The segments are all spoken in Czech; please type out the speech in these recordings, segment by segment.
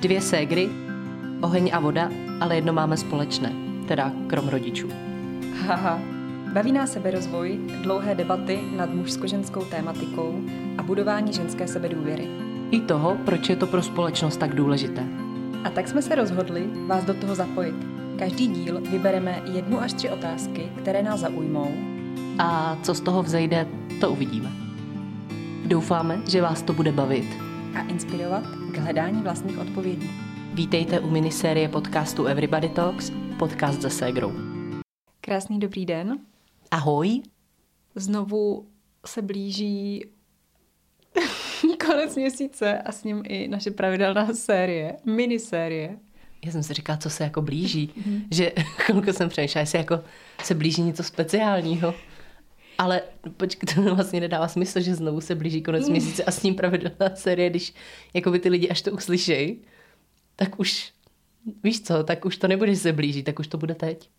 Dvě ségry, oheň a voda, ale jedno máme společné, teda krom rodičů. Haha. Baví nás seberozvoj, dlouhé debaty nad mužsko-ženskou tématikou a budování ženské sebedůvěry. I toho, proč je to pro společnost tak důležité. A tak jsme se rozhodli vás do toho zapojit. Každý díl vybereme jednu až tři otázky, které nás zaujmou. A co z toho vzejde, to uvidíme. Doufáme, že vás to bude bavit. A inspirovat k hledání vlastních odpovědí. Vítejte u minisérie podcastu Everybody Talks, podcast ze Ségrou. Krásný dobrý den. Ahoj. Znovu se blíží konec měsíce a s ním i naše pravidelná série, minisérie. Já jsem si říkala, co se jako blíží, že chvilku jsem přemýšlela, jestli jako se blíží něco speciálního. Ale počkej, to vlastně nedává smysl, že znovu se blíží konec měsíce a s ním pravidelná série, když jako by ty lidi až to uslyšejí, tak už, víš co, tak už to nebude, že se blíží, tak už to bude teď.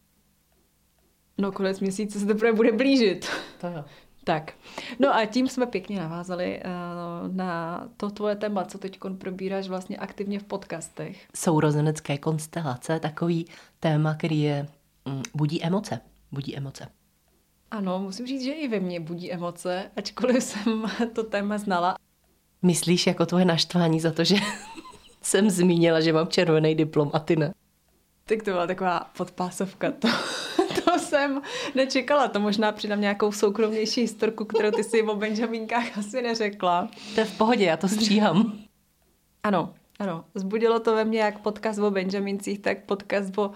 No konec měsíce se teprve bude blížit. To jo. Tak, no a tím jsme pěkně navázali uh, na to tvoje téma, co teď probíráš vlastně aktivně v podcastech. Sourozenecké konstelace, takový téma, který je, mm, budí emoce. Budí emoce. Ano, musím říct, že i ve mně budí emoce, ačkoliv jsem to téma znala. Myslíš jako tvoje naštvání za to, že jsem zmínila, že mám červený diplom a ty ne? Tak to byla taková podpásovka. To, to jsem nečekala. To možná přidám nějakou soukromnější historku, kterou ty si o Benjaminkách asi neřekla. To je v pohodě, já to stříhám. Ano, ano. Zbudilo to ve mně jak podcast o Benjamincích, tak podcast o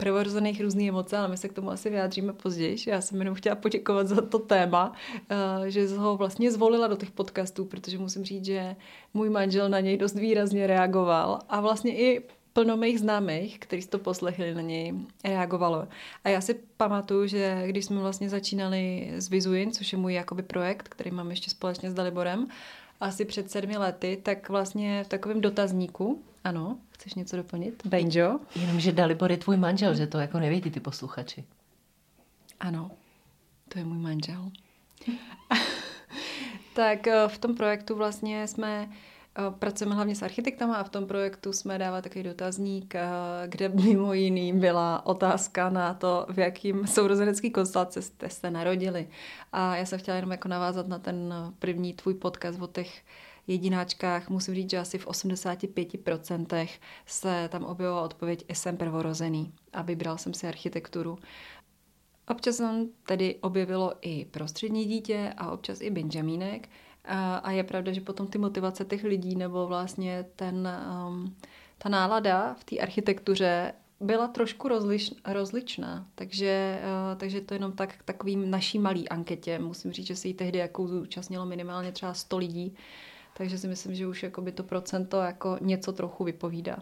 prvorozených různých emoce, ale my se k tomu asi vyjádříme později. Já jsem jenom chtěla poděkovat za to téma, eh, že ho vlastně zvolila do těch podcastů, protože musím říct, že můj manžel na něj dost výrazně reagoval a vlastně i plno mých známých, kteří to poslechli na něj, reagovalo. A já si pamatuju, že když jsme vlastně začínali s Vizuin, což je můj jakoby projekt, který mám ještě společně s Daliborem, asi před sedmi lety, tak vlastně v takovém dotazníku, ano, chceš něco doplnit? Benjo? Jenomže Dalibor je tvůj manžel, že to jako nevědí ty posluchači. Ano, to je můj manžel. tak eh, v tom projektu vlastně jsme pracujeme hlavně s architektama a v tom projektu jsme dávali takový dotazník, eh, kde mimo jiný byla otázka na to, v jakým sourozenecký konstelace jste se narodili. A já jsem chtěla jenom jako navázat na ten první tvůj podcast o těch jedináčkách. Musím říct, že asi v 85% se tam objevila odpověď jsem prvorozený a vybral jsem si architekturu. Občas jsem tedy objevilo i prostřední dítě a občas i Benjamínek. A, je pravda, že potom ty motivace těch lidí nebo vlastně ten, um, ta nálada v té architektuře byla trošku rozliš, rozličná, takže, uh, takže to jenom tak takovým naší malý anketě. Musím říct, že se jí tehdy jako zúčastnilo minimálně třeba 100 lidí, takže si myslím, že už jako by to procento jako něco trochu vypovídá.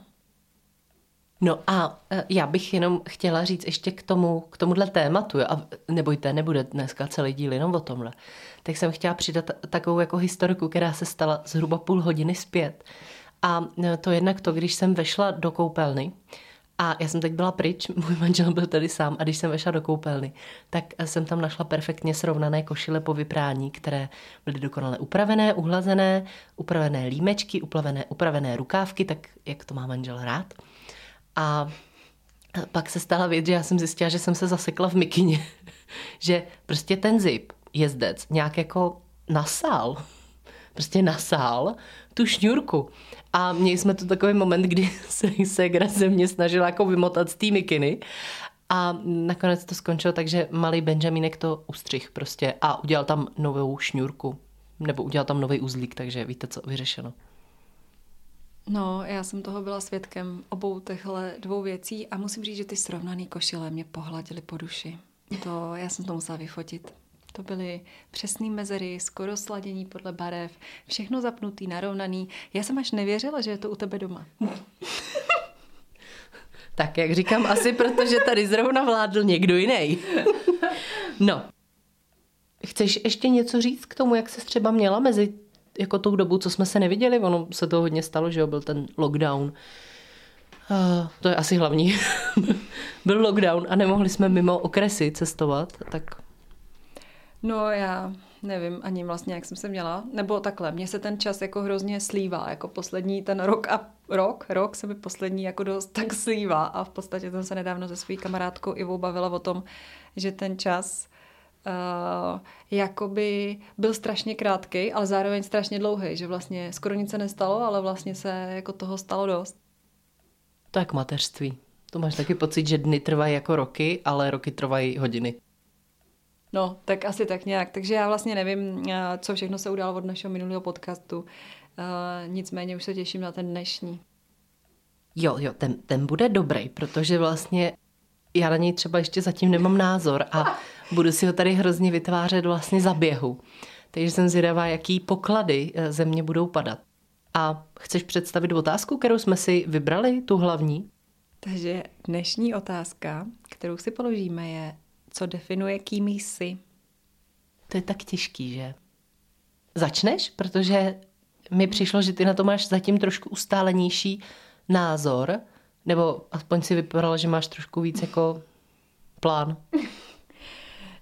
No a e, já bych jenom chtěla říct ještě k tomu, k tomuhle tématu, a nebojte, nebude dneska celý díl jenom o tomhle, tak jsem chtěla přidat takovou jako historiku, která se stala zhruba půl hodiny zpět. A e, to jednak to, když jsem vešla do koupelny, a já jsem teď byla pryč, můj manžel byl tady sám a když jsem vešla do koupelny, tak jsem tam našla perfektně srovnané košile po vyprání, které byly dokonale upravené, uhlazené, upravené límečky, upravené, upravené rukávky, tak jak to má manžel rád. A pak se stala věc, že já jsem zjistila, že jsem se zasekla v mikině. že prostě ten zip, jezdec, nějak jako nasál. Prostě nasál tu šňůrku. A měli jsme tu takový moment, kdy se se mě snažila jako vymotat z té mikiny. A nakonec to skončilo tak, že malý Benjamínek to ustřih prostě a udělal tam novou šňůrku. Nebo udělal tam nový uzlík, takže víte co, vyřešeno. No, já jsem toho byla svědkem obou těchto dvou věcí a musím říct, že ty srovnané košile mě pohladily po duši. To já jsem to musela vyfotit. To byly přesné mezery, skoro sladění podle barev, všechno zapnutý, narovnaný. Já jsem až nevěřila, že je to u tebe doma. tak, jak říkám, asi protože tady zrovna vládl někdo jiný. no. Chceš ještě něco říct k tomu, jak se třeba měla mezi jako tou dobu, co jsme se neviděli? Ono se to hodně stalo, že jo, byl ten lockdown. Uh, to je asi hlavní. byl lockdown a nemohli jsme mimo okresy cestovat, tak No já nevím ani vlastně, jak jsem se měla. Nebo takhle, mně se ten čas jako hrozně slívá, jako poslední ten rok a rok, rok se mi poslední jako dost tak slívá a v podstatě jsem se nedávno se svou kamarádkou Ivou bavila o tom, že ten čas uh, jakoby byl strašně krátký, ale zároveň strašně dlouhý, že vlastně skoro nic se nestalo, ale vlastně se jako toho stalo dost. Tak mateřství. To máš taky pocit, že dny trvají jako roky, ale roky trvají hodiny. No, tak asi tak nějak. Takže já vlastně nevím, eh, co všechno se událo od našeho minulého podcastu. Uh, nicméně už se těším na ten dnešní. Jo, jo, ten, ten bude dobrý, protože vlastně já na něj třeba ještě zatím nemám názor a budu si ho tady hrozně vytvářet vlastně za běhu. Takže jsem zvědavá, jaký poklady eh, ze mě budou padat. A chceš představit otázku, kterou jsme si vybrali, tu hlavní? Takže dnešní otázka, kterou si položíme, je, co definuje, kým jsi? To je tak těžký, že? Začneš? Protože mi přišlo, že ty na to máš zatím trošku ustálenější názor, nebo aspoň si vypadalo, že máš trošku víc jako plán.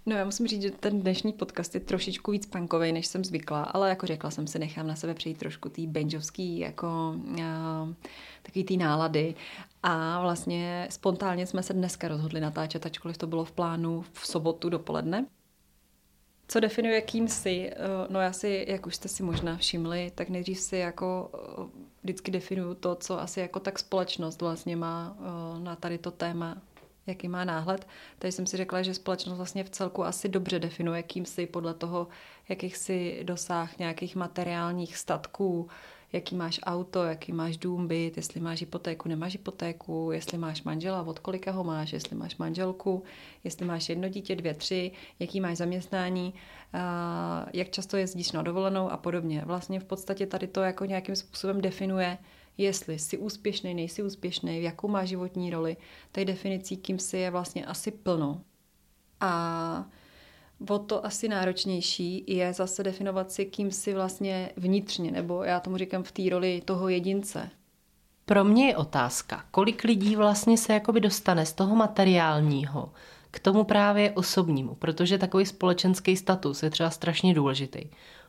No já musím říct, že ten dnešní podcast je trošičku víc punkový, než jsem zvyklá, ale jako řekla jsem si, nechám na sebe přejít trošku tý benžovský, jako a, takový tý nálady a vlastně spontánně jsme se dneska rozhodli natáčet, ačkoliv to bylo v plánu v sobotu dopoledne. Co definuje, kým jsi? Eh, no já si, jak už jste si možná všimli, tak nejdřív si jako eh, vždycky definuju to, co asi jako tak společnost vlastně má na tady to téma jaký má náhled. Takže jsem si řekla, že společnost vlastně v celku asi dobře definuje, kým si podle toho, jakých si dosáh nějakých materiálních statků, jaký máš auto, jaký máš dům, byt, jestli máš hypotéku, nemáš hypotéku, jestli máš manžela, od kolika ho máš, jestli máš manželku, jestli máš jedno dítě, dvě, tři, jaký máš zaměstnání, jak často jezdíš na dovolenou a podobně. Vlastně v podstatě tady to jako nějakým způsobem definuje, jestli jsi úspěšný, nejsi úspěšný, v jakou má životní roli. Tady definicí, kým si je vlastně asi plno. A o to asi náročnější je zase definovat si, kým si vlastně vnitřně, nebo já tomu říkám v té roli toho jedince. Pro mě je otázka, kolik lidí vlastně se jakoby dostane z toho materiálního k tomu právě osobnímu, protože takový společenský status je třeba strašně důležitý.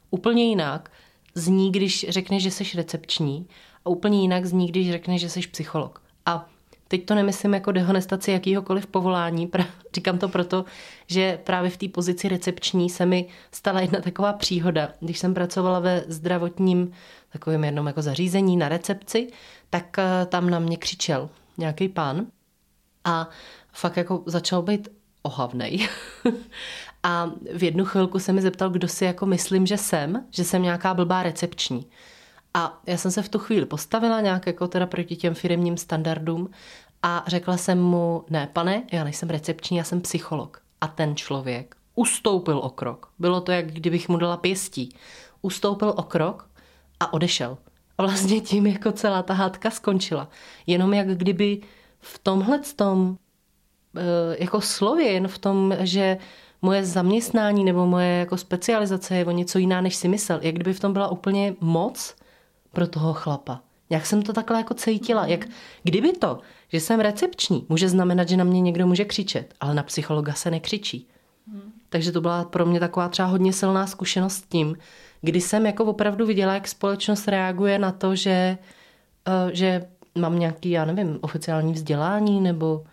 Úplně jinak zní, když řekneš, že jsi recepční a úplně jinak zní, když řekneš, že jsi psycholog. A teď to nemyslím jako dehonestaci jakýhokoliv povolání, říkám to proto, že právě v té pozici recepční se mi stala jedna taková příhoda. Když jsem pracovala ve zdravotním takovým jednom jako zařízení na recepci, tak eh, tam na mě křičel nějaký pán a fakt jako začal být ohavnej. a v jednu chvilku se mi zeptal, kdo si jako myslím, že jsem, že jsem nějaká blbá recepční. A já jsem se v tu chvíli postavila nějak jako teda proti těm firmním standardům a řekla jsem mu, ne pane, já nejsem recepční, já jsem psycholog. A ten člověk ustoupil o krok. Bylo to, jak kdybych mu dala pěstí. Ustoupil o krok a odešel. A vlastně tím jako celá ta hádka skončila. Jenom jak kdyby v tomhle tom eh, jako slově, jen v tom, že moje zaměstnání nebo moje jako specializace je o něco jiná, než si myslel. Jak kdyby v tom byla úplně moc, pro toho chlapa. Jak jsem to takhle jako cítila. Jak, kdyby to, že jsem recepční, může znamenat, že na mě někdo může křičet, ale na psychologa se nekřičí. Takže to byla pro mě taková třeba hodně silná zkušenost s tím, kdy jsem jako opravdu viděla, jak společnost reaguje na to, že, uh, že mám nějaký, já nevím, oficiální vzdělání, nebo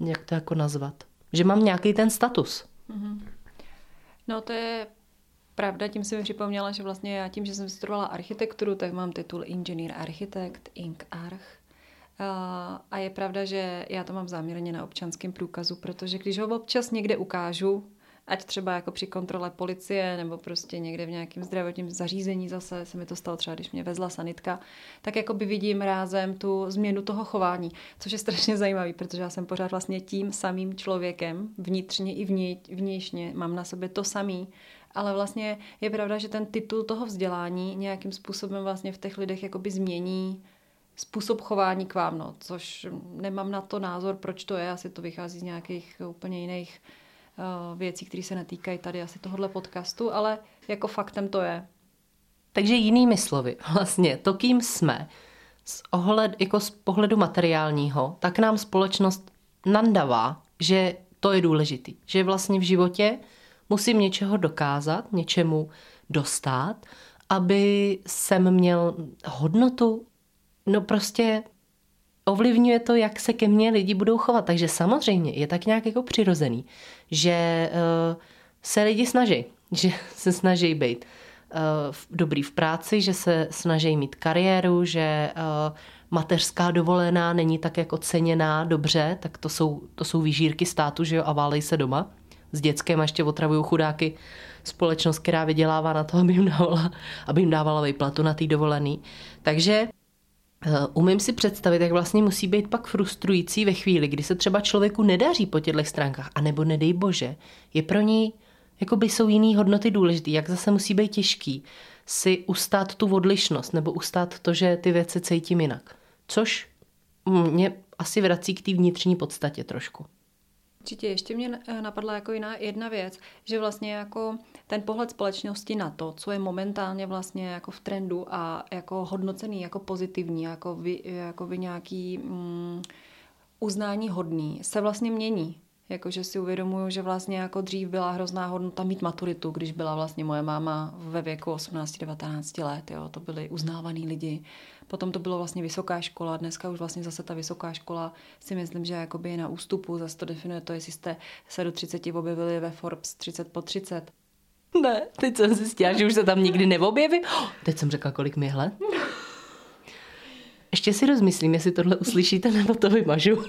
jak to jako nazvat. Že mám nějaký ten status. Hmm. No to je pravda, tím si mi připomněla, že vlastně já tím, že jsem studovala architekturu, tak mám titul inženýr architekt, Inc. Arch. A je pravda, že já to mám záměrně na občanském průkazu, protože když ho občas někde ukážu, ať třeba jako při kontrole policie nebo prostě někde v nějakém zdravotním zařízení zase, se mi to stalo třeba, když mě vezla sanitka, tak jako by vidím rázem tu změnu toho chování, což je strašně zajímavý, protože já jsem pořád vlastně tím samým člověkem, vnitřně i vnějšně, mám na sobě to samý ale vlastně je pravda, že ten titul toho vzdělání nějakým způsobem vlastně v těch lidech jakoby změní způsob chování k vám, no, což nemám na to názor, proč to je, asi to vychází z nějakých úplně jiných uh, věcí, které se netýkají tady asi tohohle podcastu, ale jako faktem to je. Takže jinými slovy, vlastně to, kým jsme, z, ohled, jako z pohledu materiálního, tak nám společnost nandavá, že to je důležitý. Že vlastně v životě Musím něčeho dokázat, něčemu dostat, aby jsem měl hodnotu. no prostě ovlivňuje to, jak se ke mně lidi budou chovat. Takže samozřejmě je tak nějak jako přirozený, že uh, se lidi snaží, že se snaží být uh, dobrý v práci, že se snaží mít kariéru, že uh, mateřská dovolená není tak jako ceněná dobře, tak to jsou, to jsou výžírky státu, že jo, a válej se doma s dětskem a ještě otravují chudáky společnost, která vydělává na to, aby jim dávala, aby jim dávala výplatu na té dovolený. Takže uh, umím si představit, jak vlastně musí být pak frustrující ve chvíli, kdy se třeba člověku nedaří po těchto stránkách, anebo nedej bože, je pro ní, jako by jsou jiný hodnoty důležité, jak zase musí být těžký si ustát tu odlišnost nebo ustát to, že ty věci cítím jinak. Což mě asi vrací k té vnitřní podstatě trošku. Určitě ještě mě eh, napadla jako jiná jedna věc, že vlastně jako ten pohled společnosti na to, co je momentálně vlastně jako v trendu a jako hodnocený, jako pozitivní, jako vy, jako vy nějaký mm, uznání hodný, se vlastně mění. Jakože si uvědomuju, že vlastně jako dřív byla hrozná hodnota mít maturitu, když byla vlastně moje máma ve věku 18-19 let. Jo. To byli uznávaný lidi. Potom to bylo vlastně vysoká škola, dneska už vlastně zase ta vysoká škola si myslím, že jakoby je na ústupu, zase to definuje to, jestli jste se do 30 objevili ve Forbes 30 po 30. Ne, teď jsem si stěla, že už se tam nikdy neobjeví. Oh, teď jsem řekla, kolik mi let. Ještě si rozmyslím, jestli tohle uslyšíte, nebo to vymažu.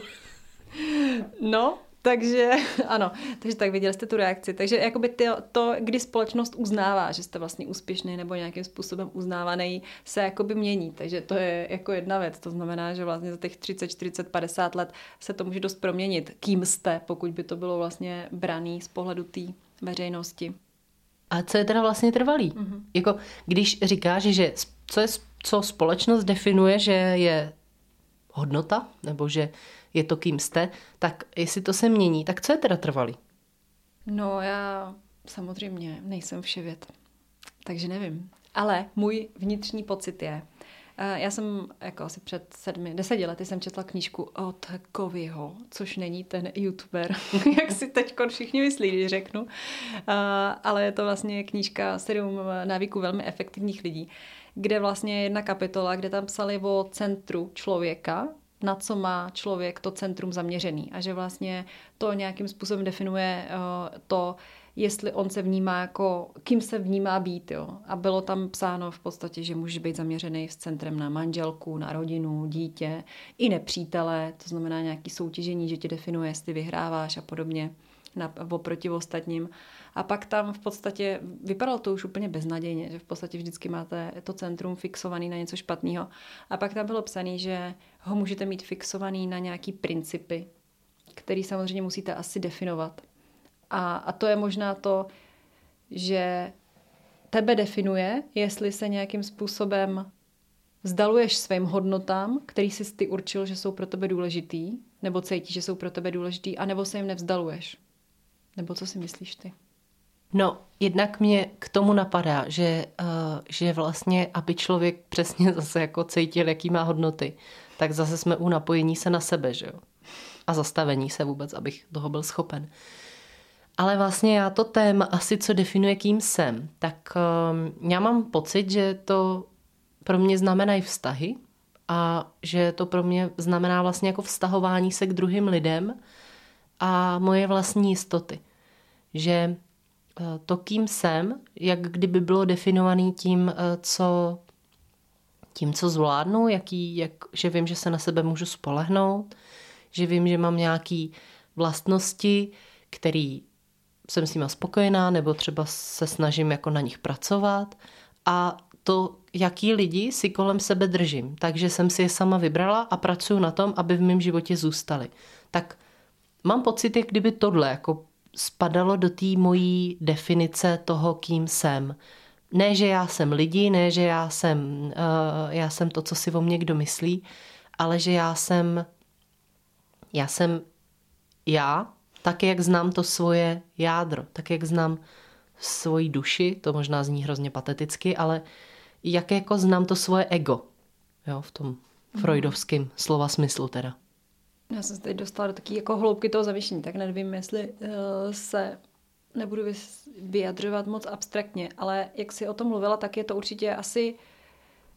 No, takže ano, takže tak viděli jste tu reakci. Takže jakoby ty, to, kdy společnost uznává, že jste vlastně úspěšný nebo nějakým způsobem uznávaný, se jakoby mění. Takže to je jako jedna věc. To znamená, že vlastně za těch 30, 40, 50 let se to může dost proměnit, kým jste, pokud by to bylo vlastně braný z pohledu té veřejnosti. A co je teda vlastně trvalý? Mm-hmm. Jako, když říkáš, že co, je, co společnost definuje, že je hodnota, nebo že je to, kým jste, tak jestli to se mění, tak co je teda trvalý? No já samozřejmě nejsem vševěd, takže nevím. Ale můj vnitřní pocit je, eh, já jsem jako asi před sedmi, deseti lety jsem četla knížku od Kovyho, což není ten youtuber, jak si teď všichni myslí, když řeknu. Eh, ale je to vlastně knížka sedm návyků velmi efektivních lidí, kde vlastně jedna kapitola, kde tam psali o centru člověka, na co má člověk to centrum zaměřený a že vlastně to nějakým způsobem definuje uh, to, jestli on se vnímá jako, kým se vnímá být. Jo. A bylo tam psáno v podstatě, že může být zaměřený s centrem na manželku, na rodinu, dítě, i nepřítele, to znamená nějaký soutěžení, že tě definuje, jestli vyhráváš a podobně na, oproti ostatním. A pak tam v podstatě vypadalo to už úplně beznadějně, že v podstatě vždycky máte to centrum fixovaný na něco špatného. A pak tam bylo psané, že ho můžete mít fixovaný na nějaký principy, který samozřejmě musíte asi definovat. A, a to je možná to, že tebe definuje, jestli se nějakým způsobem vzdaluješ svým hodnotám, který jsi ty určil, že jsou pro tebe důležitý, nebo cítíš, že jsou pro tebe důležitý, anebo se jim nevzdaluješ. Nebo co si myslíš ty? No, jednak mě k tomu napadá, že, uh, že vlastně, aby člověk přesně zase jako cítil, jaký má hodnoty, tak zase jsme u napojení se na sebe, že jo? A zastavení se vůbec, abych toho byl schopen. Ale vlastně já to téma asi, co definuje, kým jsem, tak um, já mám pocit, že to pro mě znamenají vztahy a že to pro mě znamená vlastně jako vztahování se k druhým lidem a moje vlastní jistoty. Že Eh, to, kým jsem, jak kdyby bylo definovaný tím, eh, co, tím, co zvládnu, jaký, jak, že vím, že se na sebe můžu spolehnout, že vím, že mám nějaké vlastnosti, který jsem s nimi spokojená, nebo třeba se snažím jako na nich pracovat a to, jaký lidi si kolem sebe držím. Takže jsem si je sama vybrala a pracuji na tom, aby v mém životě zůstali. Tak mám pocit, jak kdyby tohle jako spadalo do té mojí definice toho, kým jsem. Ne, že já jsem lidi, ne, že já jsem, uh, já jsem to, co si o mě kdo myslí, ale že já jsem, já jsem já, tak jak znám to svoje jádro, tak jak znám svoji duši, to možná zní hrozně pateticky, ale jak jako znám to svoje ego, jo, v tom mhm. freudovském slova smyslu teda. Já jsem se teď dostala do takové jako hloubky toho zamýšlení, tak nevím, jestli uh, se nebudu vyjadřovat moc abstraktně, ale jak si o tom mluvila, tak je to určitě asi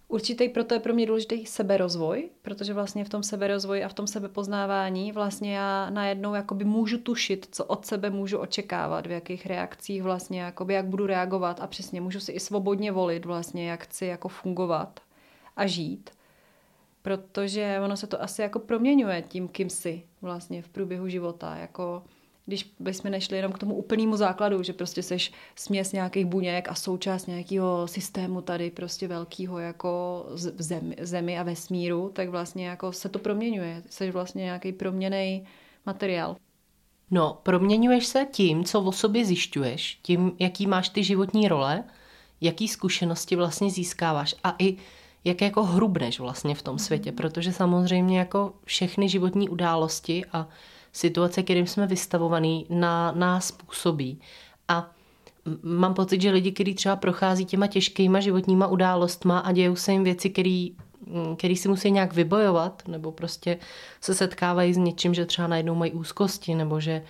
Určitě proto je pro mě důležitý seberozvoj, protože vlastně v tom seberozvoji a v tom sebepoznávání vlastně já najednou jakoby můžu tušit, co od sebe můžu očekávat, v jakých reakcích vlastně jakoby jak budu reagovat a přesně můžu si i svobodně volit vlastně, jak chci jako fungovat a žít. Protože ono se to asi jako proměňuje tím, kým jsi vlastně v průběhu života. Jako když bychom nešli jenom k tomu úplnému základu, že prostě seš směs nějakých buněk a součást nějakého systému tady prostě velkého jako v zemi, zemi a vesmíru, tak vlastně jako se to proměňuje. Seš vlastně nějaký proměnej materiál. No, proměňuješ se tím, co o sobě zjišťuješ, tím, jaký máš ty životní role, jaký zkušenosti vlastně získáváš a i jak jako hrubneš vlastně v tom světě, mhm. protože samozřejmě jako všechny životní události a situace, kterým jsme vystavovaný, na nás působí. A mám pocit, že lidi, kteří třeba prochází těma těžkýma životníma událostma a dějou se jim věci, který, který si musí nějak vybojovat, nebo prostě se setkávají s něčím, že třeba najednou mají úzkosti, nebo že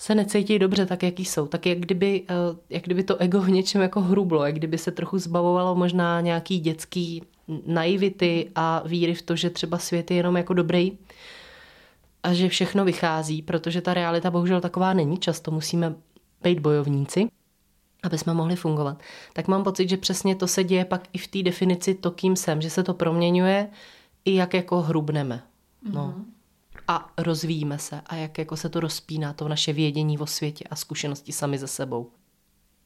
se necítí dobře tak, jaký jsou. Tak jak kdyby, eh, jak kdyby to ego v něčem jako hrublo, jak kdyby se trochu zbavovalo možná nějaký dětský naivity a víry v to, že třeba svět je jenom jako dobrý a že všechno vychází, protože ta realita bohužel taková není. Často musíme být bojovníci, aby jsme mohli fungovat. Tak mám pocit, že přesně to se děje pak i v té definici to, kým jsem, že se to proměňuje i jak jako hrubneme. No. Mm-hmm. A rozvíjíme se a jak jako se to rozpíná, to naše vědění o světě a zkušenosti sami ze sebou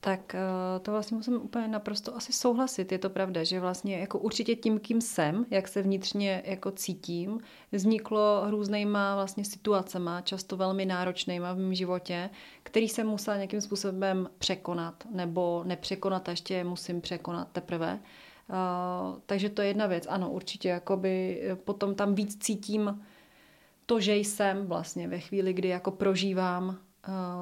tak eh, to vlastně musím úplně naprosto asi souhlasit. Je to pravda, že vlastně jako určitě tím, kým jsem, jak se vnitřně jako cítím, vzniklo různýma vlastně situacema, často velmi náročnýma v mém životě, který jsem musela nějakým způsobem překonat, nebo nepřekonat a ještě musím překonat teprve. Uh, takže to je jedna věc. Ano, určitě jakoby eh, potom tam víc cítím to, že jsem vlastně ve chvíli, kdy jako prožívám uh,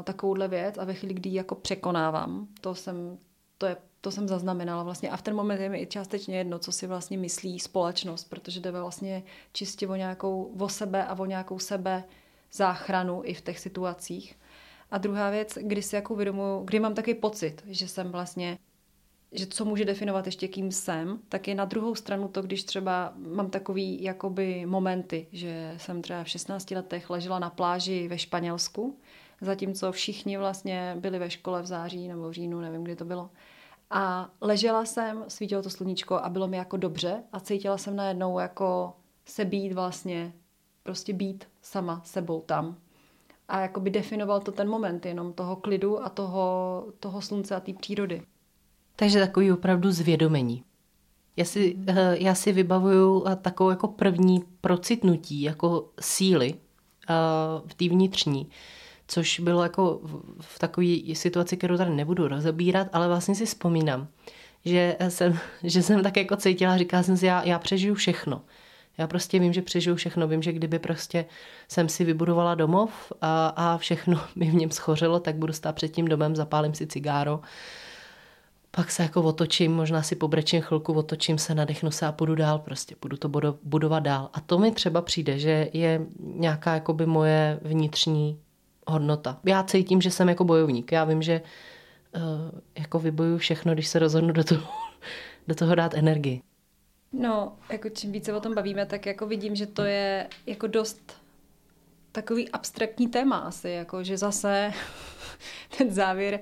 takovouhle věc a ve chvíli, kdy ji jako překonávám, to jsem, to je to jsem zaznamenala vlastně a v ten moment je mi i částečně jedno, co si vlastně myslí společnost, protože jde vlastně čistě o nějakou, o sebe a o nějakou sebe záchranu i v těch situacích. A druhá věc, kdy si jako uvědomuji, kdy mám takový pocit, že jsem vlastně že co může definovat ještě kým jsem, tak je na druhou stranu to, když třeba mám takový jakoby momenty, že jsem třeba v 16 letech ležela na pláži ve Španělsku zatímco všichni vlastně byli ve škole v září nebo v říjnu, nevím, kdy to bylo. A ležela jsem, svítilo to sluníčko a bylo mi jako dobře a cítila jsem najednou jako se být vlastně, prostě být sama sebou tam. A jako by definoval to ten moment jenom toho klidu a toho, toho slunce a té přírody. Takže takový opravdu zvědomení. Já si, eh, já si vybavuju eh, takovou jako první procitnutí, jako síly eh, v té vnitřní, což bylo jako v takové situaci, kterou tady nebudu rozebírat, ale vlastně si vzpomínám, že jsem, že jsem tak jako cítila, říkala jsem si, já, já přežiju všechno. Já prostě vím, že přežiju všechno. Vím, že kdyby prostě jsem si vybudovala domov a, a všechno mi v něm schořelo, tak budu stát před tím domem, zapálím si cigáro, pak se jako otočím, možná si pobrečím chvilku, otočím se, nadechnu se a půjdu dál, prostě půjdu to budovat dál. A to mi třeba přijde, že je nějaká jakoby moje vnitřní hodnota. Já cítím, že jsem jako bojovník. Já vím, že uh, jako vyboju všechno, když se rozhodnu do toho, do toho dát energii. No, jako čím více o tom bavíme, tak jako vidím, že to je jako dost takový abstraktní téma asi, jako že zase ten závěr,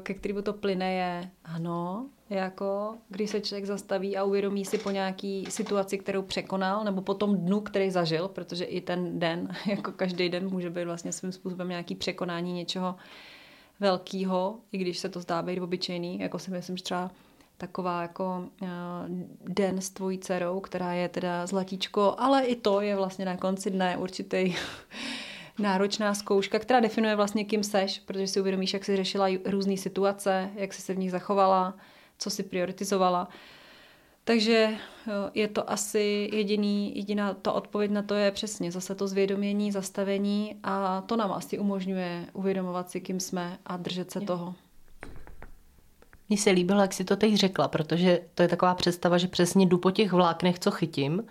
ke kterému to plyne je, ano, jako když se člověk zastaví a uvědomí si po nějaký situaci, kterou překonal, nebo po tom dnu, který zažil, protože i ten den, jako každý den, může být vlastně svým způsobem nějaký překonání něčeho velkého, i když se to zdá být obyčejný, jako si myslím, že třeba taková jako uh, den s tvojí dcerou, která je teda zlatíčko, ale i to je vlastně na konci dne určitý náročná zkouška, která definuje vlastně, kým seš, protože si uvědomíš, jak jsi řešila různé situace, jak jsi se v nich zachovala, co si prioritizovala. Takže je to asi jediný, jediná ta odpověď na to je přesně zase to zvědomění, zastavení a to nám asi umožňuje uvědomovat si, kým jsme a držet se je. toho. Mně se líbilo, jak si to teď řekla, protože to je taková představa, že přesně jdu po těch vláknech, co chytím,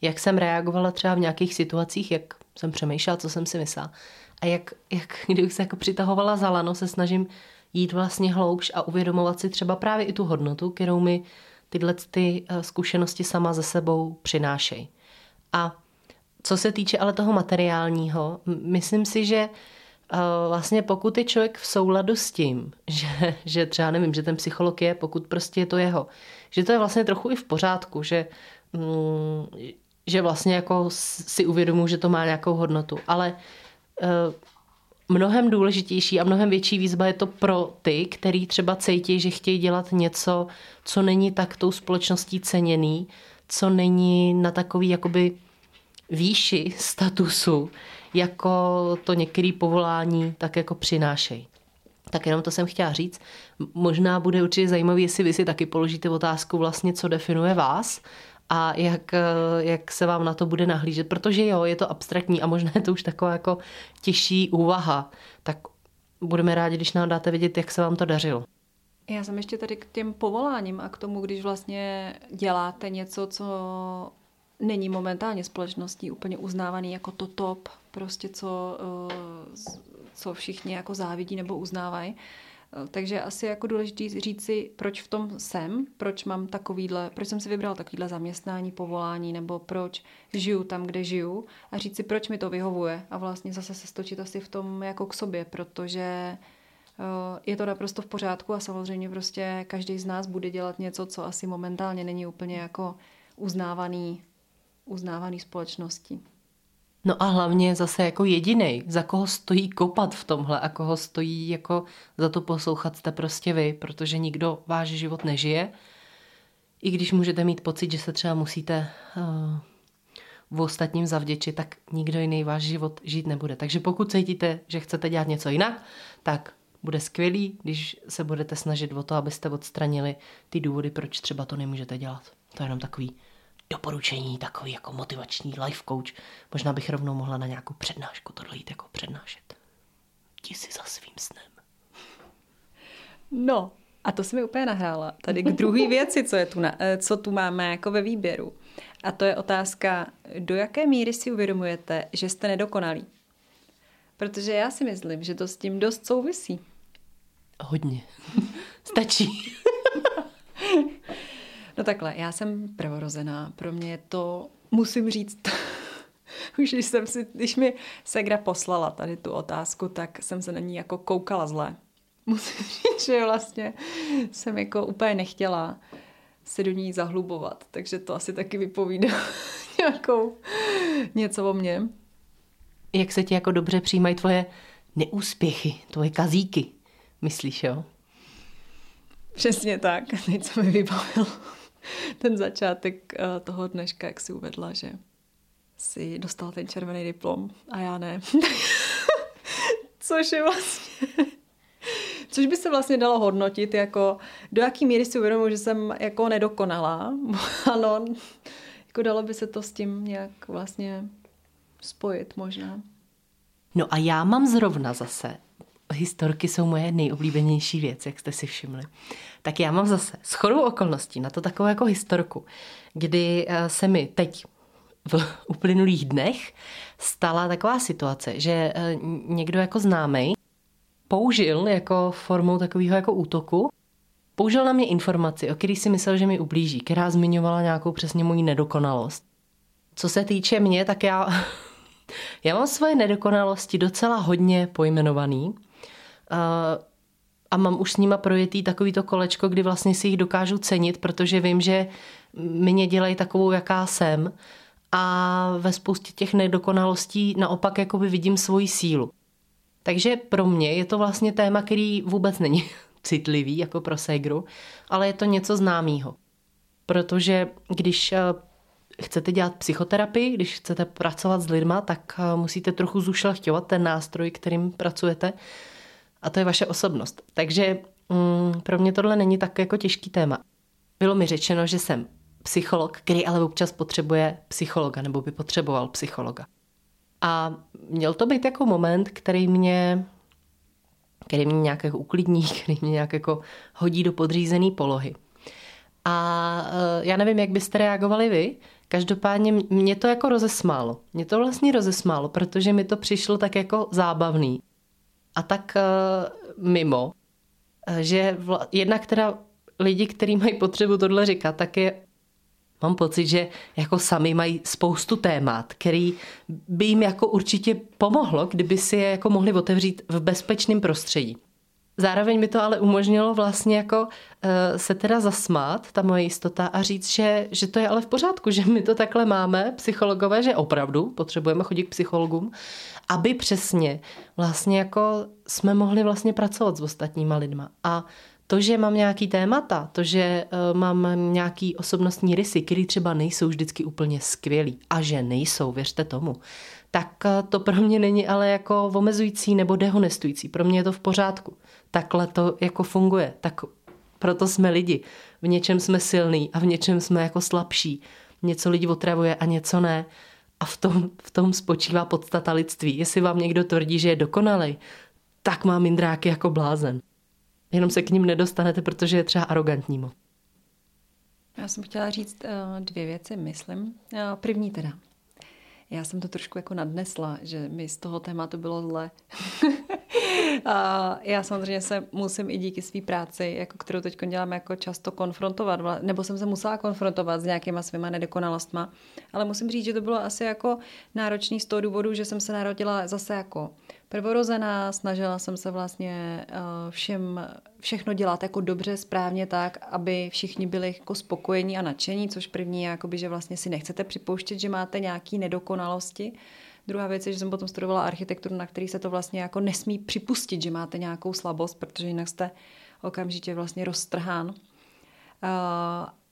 jak jsem reagovala třeba v nějakých situacích, jak jsem přemýšlela, co jsem si myslela. A jak, jak kdybych se jako přitahovala za lano, se snažím jít vlastně hloubš a uvědomovat si třeba právě i tu hodnotu, kterou mi tyhle ty eh, zkušenosti sama ze sebou přinášejí. A co se týče ale toho materiálního, myslím si, že eh, vlastně pokud je člověk v souladu s tím, že, že třeba nevím, že ten psycholog je, pokud prostě je to jeho, že to je vlastně trochu i v pořádku, že, mm, že vlastně jako si uvědomuji, že to má nějakou hodnotu, ale mnohem důležitější a mnohem větší výzva je to pro ty, který třeba cítí, že chtějí dělat něco, co není tak tou společností ceněný, co není na takový jakoby výši statusu, jako to některé povolání tak jako přinášejí. Tak jenom to jsem chtěla říct. Možná bude určitě zajímavé, jestli vy si taky položíte otázku vlastně, co definuje vás a jak, eh, jak se vám na to bude nahlížet, protože jo, je to abstraktní a možná je to už taková jako těžší úvaha, tak budeme rádi, když nám dáte vědět, jak se vám to dařilo. Já jsem ještě tady k těm povoláním a k tomu, když vlastně děláte něco, co není momentálně společností úplně uznávaný jako to top, prostě co, eh, co všichni jako závidí nebo uznávají, takže asi jako důležité říct si, proč v tom jsem, proč mám takovýhle, proč jsem si vybral takovýhle zaměstnání, povolání, nebo proč žiju tam, kde žiju a říct si, proč mi to vyhovuje a vlastně zase se stočit asi v tom jako k sobě, protože eh, je to naprosto v pořádku a samozřejmě prostě každý z nás bude dělat něco, co asi momentálně není úplně jako uznávaný, uznávaný společností. No a hlavně zase jako jediný, za koho stojí kopat v tomhle a koho stojí jako za to poslouchat jste prostě vy, protože nikdo váš život nežije. I když můžete mít pocit, že se třeba musíte uh, v ostatním zavděčit, tak nikdo jiný váš život žít nebude. Takže pokud cítíte, že chcete dělat něco jinak, tak bude skvělý, když se budete snažit o to, abyste odstranili ty důvody, proč třeba to nemůžete dělat. To je jenom takový doporučení, takový jako motivační life coach. Možná bych rovnou mohla na nějakou přednášku tohle jít jako přednášet. Ti si za svým snem. No, a to se mi úplně nahrála. Tady k druhé věci, co, je tu na, eh, co tu máme jako ve výběru. A to je otázka, do jaké míry si uvědomujete, že jste nedokonalí? Protože já si myslím, že to s tím dost souvisí. Hodně. Stačí. No takhle, já jsem prvorozená. Pro mě je to, musím říct, už když, jsem si, když mi Segra poslala tady tu otázku, tak jsem se na ní jako koukala zle. Musím říct, že vlastně jsem jako úplně nechtěla se do ní zahlubovat, takže to asi taky vypovídá nějakou něco o mně. Jak se ti jako dobře přijímají tvoje neúspěchy, tvoje kazíky, myslíš, jo? Přesně tak, teď se mi vybavilo ten začátek uh, toho dneška, jak si uvedla, že si dostal ten červený diplom a já ne. Což je vlastně... Což by se vlastně dalo hodnotit jako, do jaký míry si uvědomuji, že jsem jako nedokonalá. ano, jako dalo by se to s tím nějak vlastně spojit možná. No a já mám zrovna zase historky jsou moje nejoblíbenější věc, jak jste si všimli. Tak já mám zase s chodou okolností na to takovou jako historku, kdy eh, se mi teď v uplynulých dnech stala taková situace, že eh, někdo jako známý použil jako formou takového jako útoku, použil na mě informaci, o který si myslel, že mi ublíží, která zmiňovala nějakou přesně moji nedokonalost. Co se týče mě, tak já, já mám svoje nedokonalosti docela hodně pojmenovaný a mám už s nima projetý takovýto kolečko, kdy vlastně si jich dokážu cenit, protože vím, že mě dělají takovou, jaká jsem a ve spoustě těch nedokonalostí naopak jakoby vidím svoji sílu. Takže pro mě je to vlastně téma, který vůbec není citlivý jako pro Segru, ale je to něco známého. Protože když eh, chcete dělat psychoterapii, když chcete pracovat s lidma, tak eh, musíte trochu zušlechťovat ten nástroj, kterým pracujete, a to je vaše osobnost. Takže mm, pro mě tohle není tak jako těžký téma. Bylo mi řečeno, že jsem psycholog, který ale občas potřebuje psychologa nebo by potřeboval psychologa. A měl to být jako moment, který mě, který mě nějak jako uklidní, který mě nějak jako hodí do podřízené polohy. A e, já nevím, jak byste reagovali vy, každopádně mě to jako rozesmálo. Mě to vlastně rozesmálo, protože mi to přišlo tak jako zábavný a tak uh, mimo, eh, že vla, která lidi, kteří mají potřebu tohle říkat, tak je Mám pocit, že jako sami mají spoustu témat, který by jim jako určitě pomohlo, kdyby si je jako mohli otevřít v bezpečném prostředí. Zároveň mi to ale umožnilo vlastně jako uh, se teda zasmát, ta moje jistota, a říct, že, že to je ale v pořádku, že my to takhle máme, psychologové, že opravdu potřebujeme chodit k psychologům, aby přesně vlastně jako jsme mohli vlastně pracovat s ostatníma lidma. A to, že mám nějaký témata, to, že uh, mám nějaký osobnostní rysy, které třeba nejsou vždycky úplně skvělý a že nejsou, věřte tomu, tak uh, to pro mě není ale jako omezující nebo dehonestující. Pro mě je to v pořádku. Takhle to jako funguje. Tak proto jsme lidi. V něčem jsme silní a v něčem jsme jako slabší. Něco lidi otravuje a něco ne. A v tom, v tom spočívá podstata lidství. Jestli vám někdo tvrdí, že je dokonalý, tak má mindráky jako blázen. Jenom se k ním nedostanete, protože je třeba arrogantní. Já jsem chtěla říct uh, dvě věci, myslím. Uh, první teda. Já jsem to trošku jako nadnesla, že mi z toho tématu bylo zle. a já samozřejmě se musím i díky své práci, jako kterou teď dělám, jako často konfrontovat, nebo jsem se musela konfrontovat s nějakýma svýma nedokonalostma, ale musím říct, že to bylo asi jako náročný z toho důvodu, že jsem se narodila zase jako prvorozená, snažila jsem se vlastně eh, všem, všechno dělat jako dobře, správně tak, aby všichni byli jako spokojení a nadšení, což první je, jakoby, že vlastně si nechcete připouštět, že máte nějaké nedokonalosti. Druhá věc je, že jsem potom studovala architekturu, na který se to vlastně jako nesmí připustit, že máte nějakou slabost, protože jinak jste okamžitě vlastně roztrhán. Uh,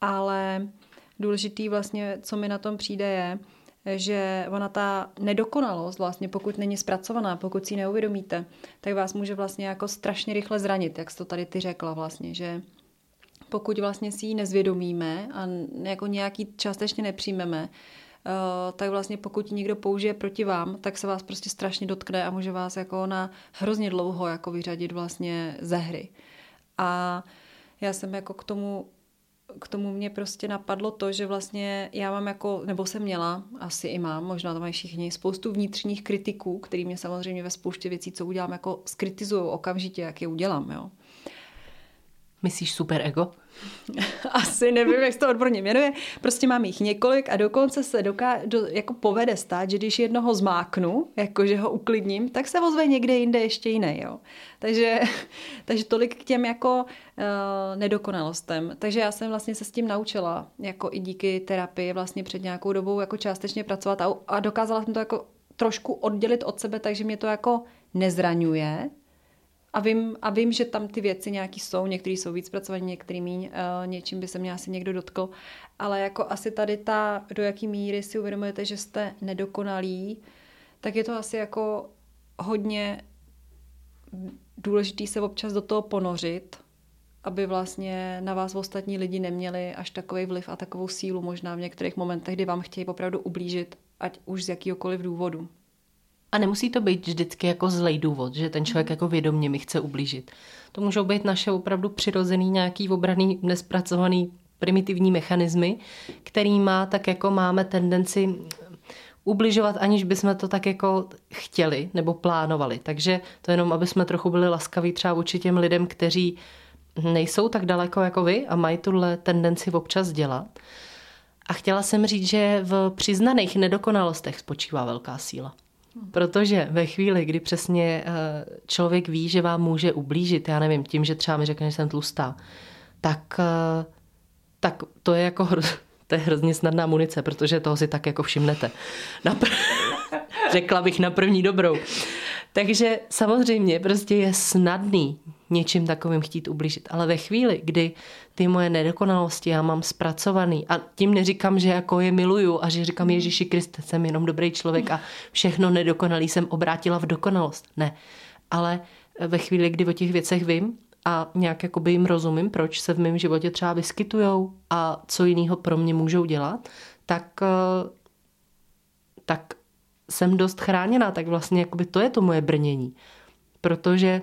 ale důležitý vlastně, co mi na tom přijde, je, že ona ta nedokonalost vlastně, pokud není zpracovaná, pokud si ji neuvědomíte, tak vás může vlastně jako strašně rychle zranit, jak jsi to tady ty řekla vlastně, že pokud vlastně si ji nezvědomíme a jako nějaký částečně nepřijmeme, Uh, tak vlastně pokud někdo použije proti vám, tak se vás prostě strašně dotkne a může vás jako na hrozně dlouho jako vyřadit vlastně ze hry. A já jsem jako k tomu k tomu mě prostě napadlo to, že vlastně já mám jako, nebo jsem měla, asi i mám, možná to mají všichni, spoustu vnitřních kritiků, který mě samozřejmě ve spoustě věcí, co udělám, jako skritizují okamžitě, jak je udělám, jo. Myslíš super ego? Asi nevím, jak se to odborně jmenuje. Prostě mám jich několik a dokonce se doká- do, jako povede stát, že když jednoho zmáknu, jako že ho uklidním, tak se ozve někde jinde ještě jiný. Jo. Takže, takže tolik k těm jako uh, nedokonalostem. Takže já jsem vlastně se s tím naučila, jako i díky terapii vlastně před nějakou dobou jako částečně pracovat a, a dokázala jsem to jako trošku oddělit od sebe, takže mě to jako nezraňuje, a vím, a vím, že tam ty věci nějaký jsou, některý jsou víc pracovaní, některý míň, uh, něčím by se mě asi někdo dotkl, ale jako asi tady ta, do jaký míry si uvědomujete, že jste nedokonalí, tak je to asi jako hodně důležitý se občas do toho ponořit, aby vlastně na vás ostatní lidi neměli až takový vliv a takovou sílu možná v některých momentech, kdy vám chtějí opravdu ublížit, ať už z jakýhokoliv důvodu. A nemusí to být vždycky jako zlej důvod, že ten člověk jako vědomě mi chce ublížit. To můžou být naše opravdu přirozený nějaký obraný, nespracovaný primitivní mechanismy, který má tak jako máme tendenci ubližovat, aniž bychom to tak jako chtěli nebo plánovali. Takže to jenom, aby jsme trochu byli laskaví třeba vůči těm lidem, kteří nejsou tak daleko jako vy a mají tuhle tendenci občas dělat. A chtěla jsem říct, že v přiznaných nedokonalostech spočívá velká síla. Protože ve chvíli, kdy přesně eh, člověk ví, že vám může ublížit, já nevím, tím, že třeba mi řekne, že jsem tlustá, tak, eh, tak to je jako to je hrozně snadná munice, protože toho si tak jako všimnete. Na pr- Řekla bych na první dobrou. Takže samozřejmě prostě je snadný něčím takovým chtít ublížit. Ale ve chvíli, kdy ty moje nedokonalosti já mám zpracovaný a tím neříkám, že jako je miluju a že říkám Ježíši Kriste, jsem jenom dobrý člověk a všechno nedokonalý jsem obrátila v dokonalost. Ne. Ale ve chvíli, kdy o těch věcech vím a nějak jakoby jim rozumím, proč se v mém životě třeba vyskytujou a co jiného pro mě můžou dělat, tak, eh, tak jsem dost chráněná, tak vlastně jakoby to je to moje brnění. Protože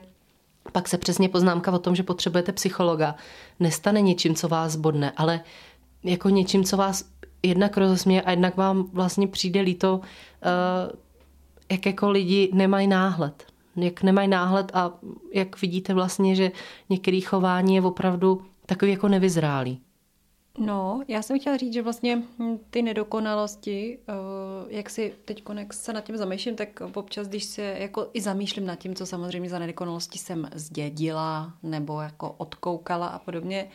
pak se přesně poznámka o tom, že potřebujete psychologa, nestane něčím, co vás bodne, ale jako něčím, co vás jednak rozesměje a jednak vám vlastně přijde líto, eh, jak jako lidi nemají náhled. Jak nemají náhled a jak vidíte vlastně, že některé chování je opravdu takový jako nevyzrálý. No, já jsem chtěla říct, že vlastně ty nedokonalosti, eh, jak si teď se nad tím zamýšlím, tak občas, když se jako i zamýšlím nad tím, co samozřejmě za nedokonalosti jsem zdědila nebo jako odkoukala a podobně,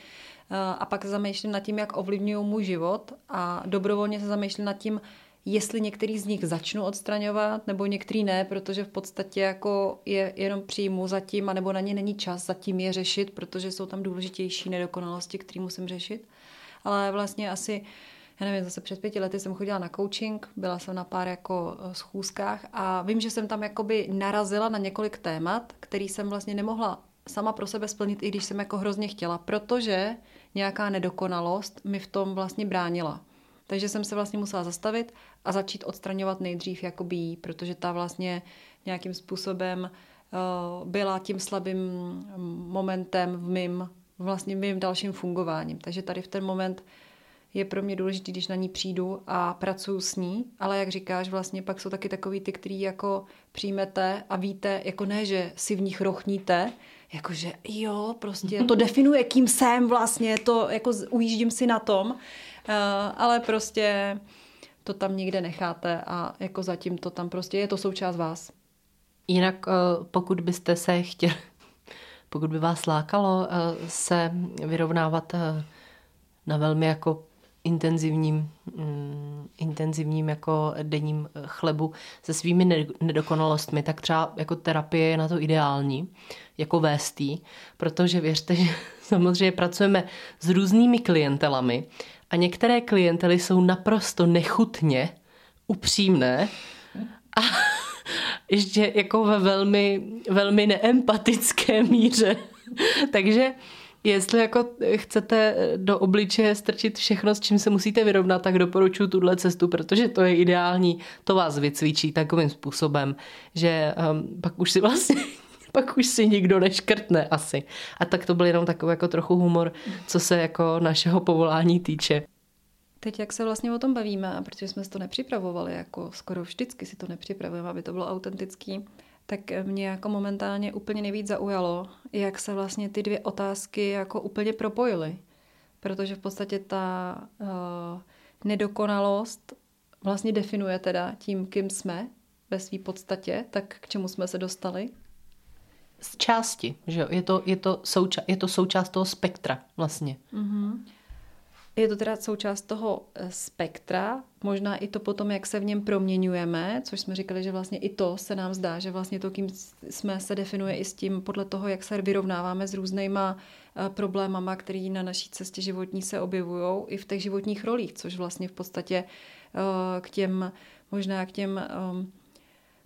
eh, a pak zamýšlím nad tím, jak ovlivňují můj život a dobrovolně se zamýšlím nad tím, jestli některý z nich začnu odstraňovat, nebo některý ne, protože v podstatě jako je jenom přijmu zatím, anebo na ně není čas zatím je řešit, protože jsou tam důležitější nedokonalosti, které musím řešit ale vlastně asi já nevím, zase před pěti lety jsem chodila na coaching, byla jsem na pár jako eh, schůzkách a vím, že jsem tam jakoby narazila na několik témat, který jsem vlastně nemohla sama pro sebe splnit, i když jsem jako hrozně chtěla, protože nějaká nedokonalost mi v tom vlastně bránila. Takže jsem se vlastně musela zastavit a začít odstraňovat nejdřív jakoby jí, protože ta vlastně nějakým způsobem uh, byla tím slabým momentem v mým vlastně mým dalším fungováním. Takže tady v ten moment je pro mě důležité, když na ní přijdu a pracuji s ní, ale jak říkáš, vlastně pak jsou taky takový ty, který jako přijmete a víte, jako ne, že si v nich rochníte, jakože jo, prostě to definuje, kým jsem vlastně, to jako ujíždím si na tom, uh, ale prostě to tam nikde necháte a jako zatím to tam prostě je to součást vás. Jinak eh, pokud byste se chtěli pokud by vás lákalo eh, se vyrovnávat eh, na velmi jako intenzivním, mm, intenzivním jako denním eh, chlebu se svými nedokonalostmi, tak třeba jako terapie je na to ideální, jako véstý, protože věřte, že samozřejmě pracujeme s různými klientelami a některé klientely jsou naprosto nechutně upřímné a ještě jako ve velmi, velmi neempatické míře. Takže jestli jako chcete do obličeje strčit všechno, s čím se musíte vyrovnat, tak doporučuji tuhle cestu, protože to je ideální, to vás vycvičí takovým způsobem, že um, pak už si vlastně pak už si nikdo neškrtne asi. A tak to byl jenom takový jako trochu humor, co se jako našeho povolání týče. Teď, jak se vlastně o tom bavíme, a protože jsme si to nepřipravovali, jako skoro vždycky si to nepřipravujeme, aby to bylo autentický, tak mě jako momentálně úplně nejvíc zaujalo, jak se vlastně ty dvě otázky jako úplně propojily. Protože v podstatě ta uh, nedokonalost vlastně definuje teda tím, kým jsme ve své podstatě, tak k čemu jsme se dostali. Z části, že Je to, je to, souča- je to součást toho spektra vlastně. Mm-hmm. Je to teda součást toho eh, spektra, možná i to potom, jak se v něm proměňujeme, což jsme říkali, že vlastně i to se nám zdá, že vlastně to, kým jsme, se definuje i s tím podle toho, jak se vyrovnáváme s různýma eh, problémama, které na naší cestě životní se objevují i v těch životních rolích, což vlastně v podstatě eh, k těm, možná k těm ehm,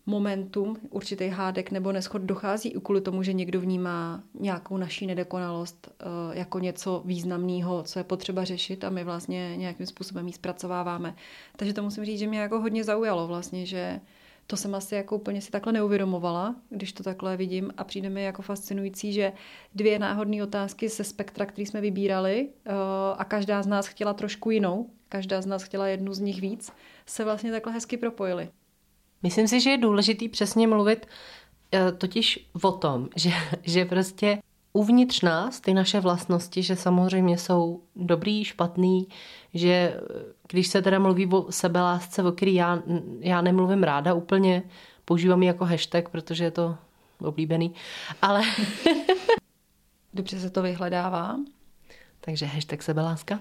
momentum určitý hádek nebo neschod dochází i kvůli tomu, že někdo vnímá nějakou naší nedokonalost uh, jako něco významného, co je potřeba řešit a my vlastně nějakým způsobem ji zpracováváme. Takže to musím říct, že mě jako hodně zaujalo vlastně, že to jsem asi jako úplně si takhle neuvědomovala, když to takhle vidím a přijde mi jako fascinující, že dvě náhodné otázky ze spektra, který jsme vybírali uh, a každá z nás chtěla trošku jinou, každá z nás chtěla jednu z nich víc, se vlastně takhle hezky propojily. Myslím si, že je důležitý přesně mluvit eh, totiž o tom, že, že prostě uvnitř nás ty naše vlastnosti, že samozřejmě jsou dobrý, špatný, že eh, když se teda mluví o sebelásce, o který já, já nemluvím ráda úplně, používám ji jako hashtag, protože je to oblíbený, ale... Dobře se to vyhledává. Takže hashtag sebeláska. Uh,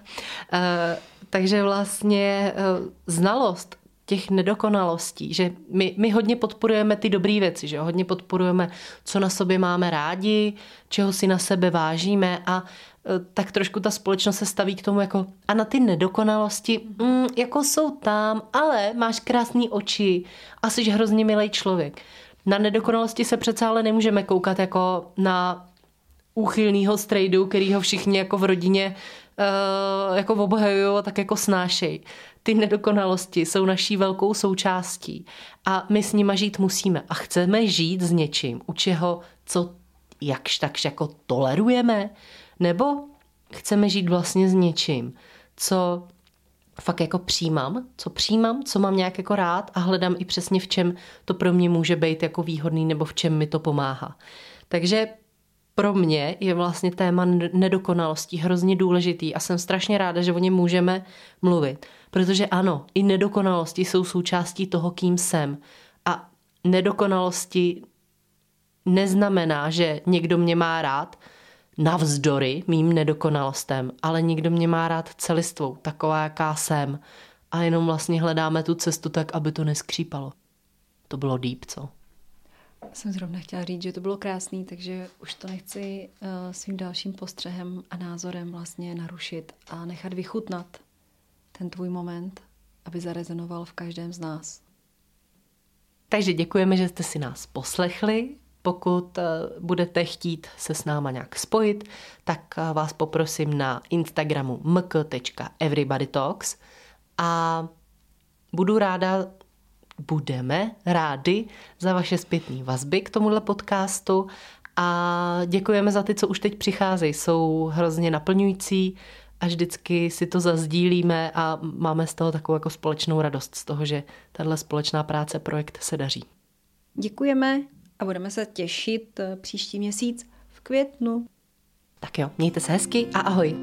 takže vlastně uh, znalost těch nedokonalostí, že my, my hodně podporujeme ty dobré věci, že hodně podporujeme, co na sobě máme rádi, čeho si na sebe vážíme a e, tak trošku ta společnost se staví k tomu jako a na ty nedokonalosti, mm, jako jsou tam, ale máš krásné oči a jsi hrozně milý člověk. Na nedokonalosti se přece ale nemůžeme koukat jako na úchylnýho strejdu, kterýho všichni jako v rodině uh, jako obhajují a tak jako snášej ty nedokonalosti jsou naší velkou součástí a my s nima žít musíme. A chceme žít s něčím, u čeho, co jakž takž jako tolerujeme, nebo chceme žít vlastně s něčím, co fakt jako přijímám, co přijímám, co mám nějak jako rád a hledám i přesně v čem to pro mě může být jako výhodný nebo v čem mi to pomáhá. Takže pro mě je vlastně téma nedokonalostí hrozně důležitý a jsem strašně ráda, že o něm můžeme mluvit. Protože ano, i nedokonalosti jsou součástí toho, kým jsem. A nedokonalosti neznamená, že někdo mě má rád navzdory mým nedokonalostem, ale někdo mě má rád celistvou, taková, jaká jsem. A jenom vlastně hledáme tu cestu tak, aby to neskřípalo. To bylo deep, co? Jsem zrovna chtěla říct, že to bylo krásný, takže už to nechci uh, svým dalším postřehem a názorem vlastně narušit a nechat vychutnat ten tvůj moment, aby zarezonoval v každém z nás. Takže děkujeme, že jste si nás poslechli. Pokud uh, budete chtít se s náma nějak spojit, tak uh, vás poprosím na Instagramu mk.everybodytalks a budu ráda budeme rádi za vaše zpětné vazby k tomuhle podcastu a děkujeme za ty, co už teď přicházejí. Jsou hrozně naplňující a vždycky si to zazdílíme a máme z toho takovou jako společnou radost z toho, že tahle společná práce, projekt se daří. Děkujeme a budeme se těšit eh, příští měsíc v květnu. Tak jo, mějte se hezky a ahoj.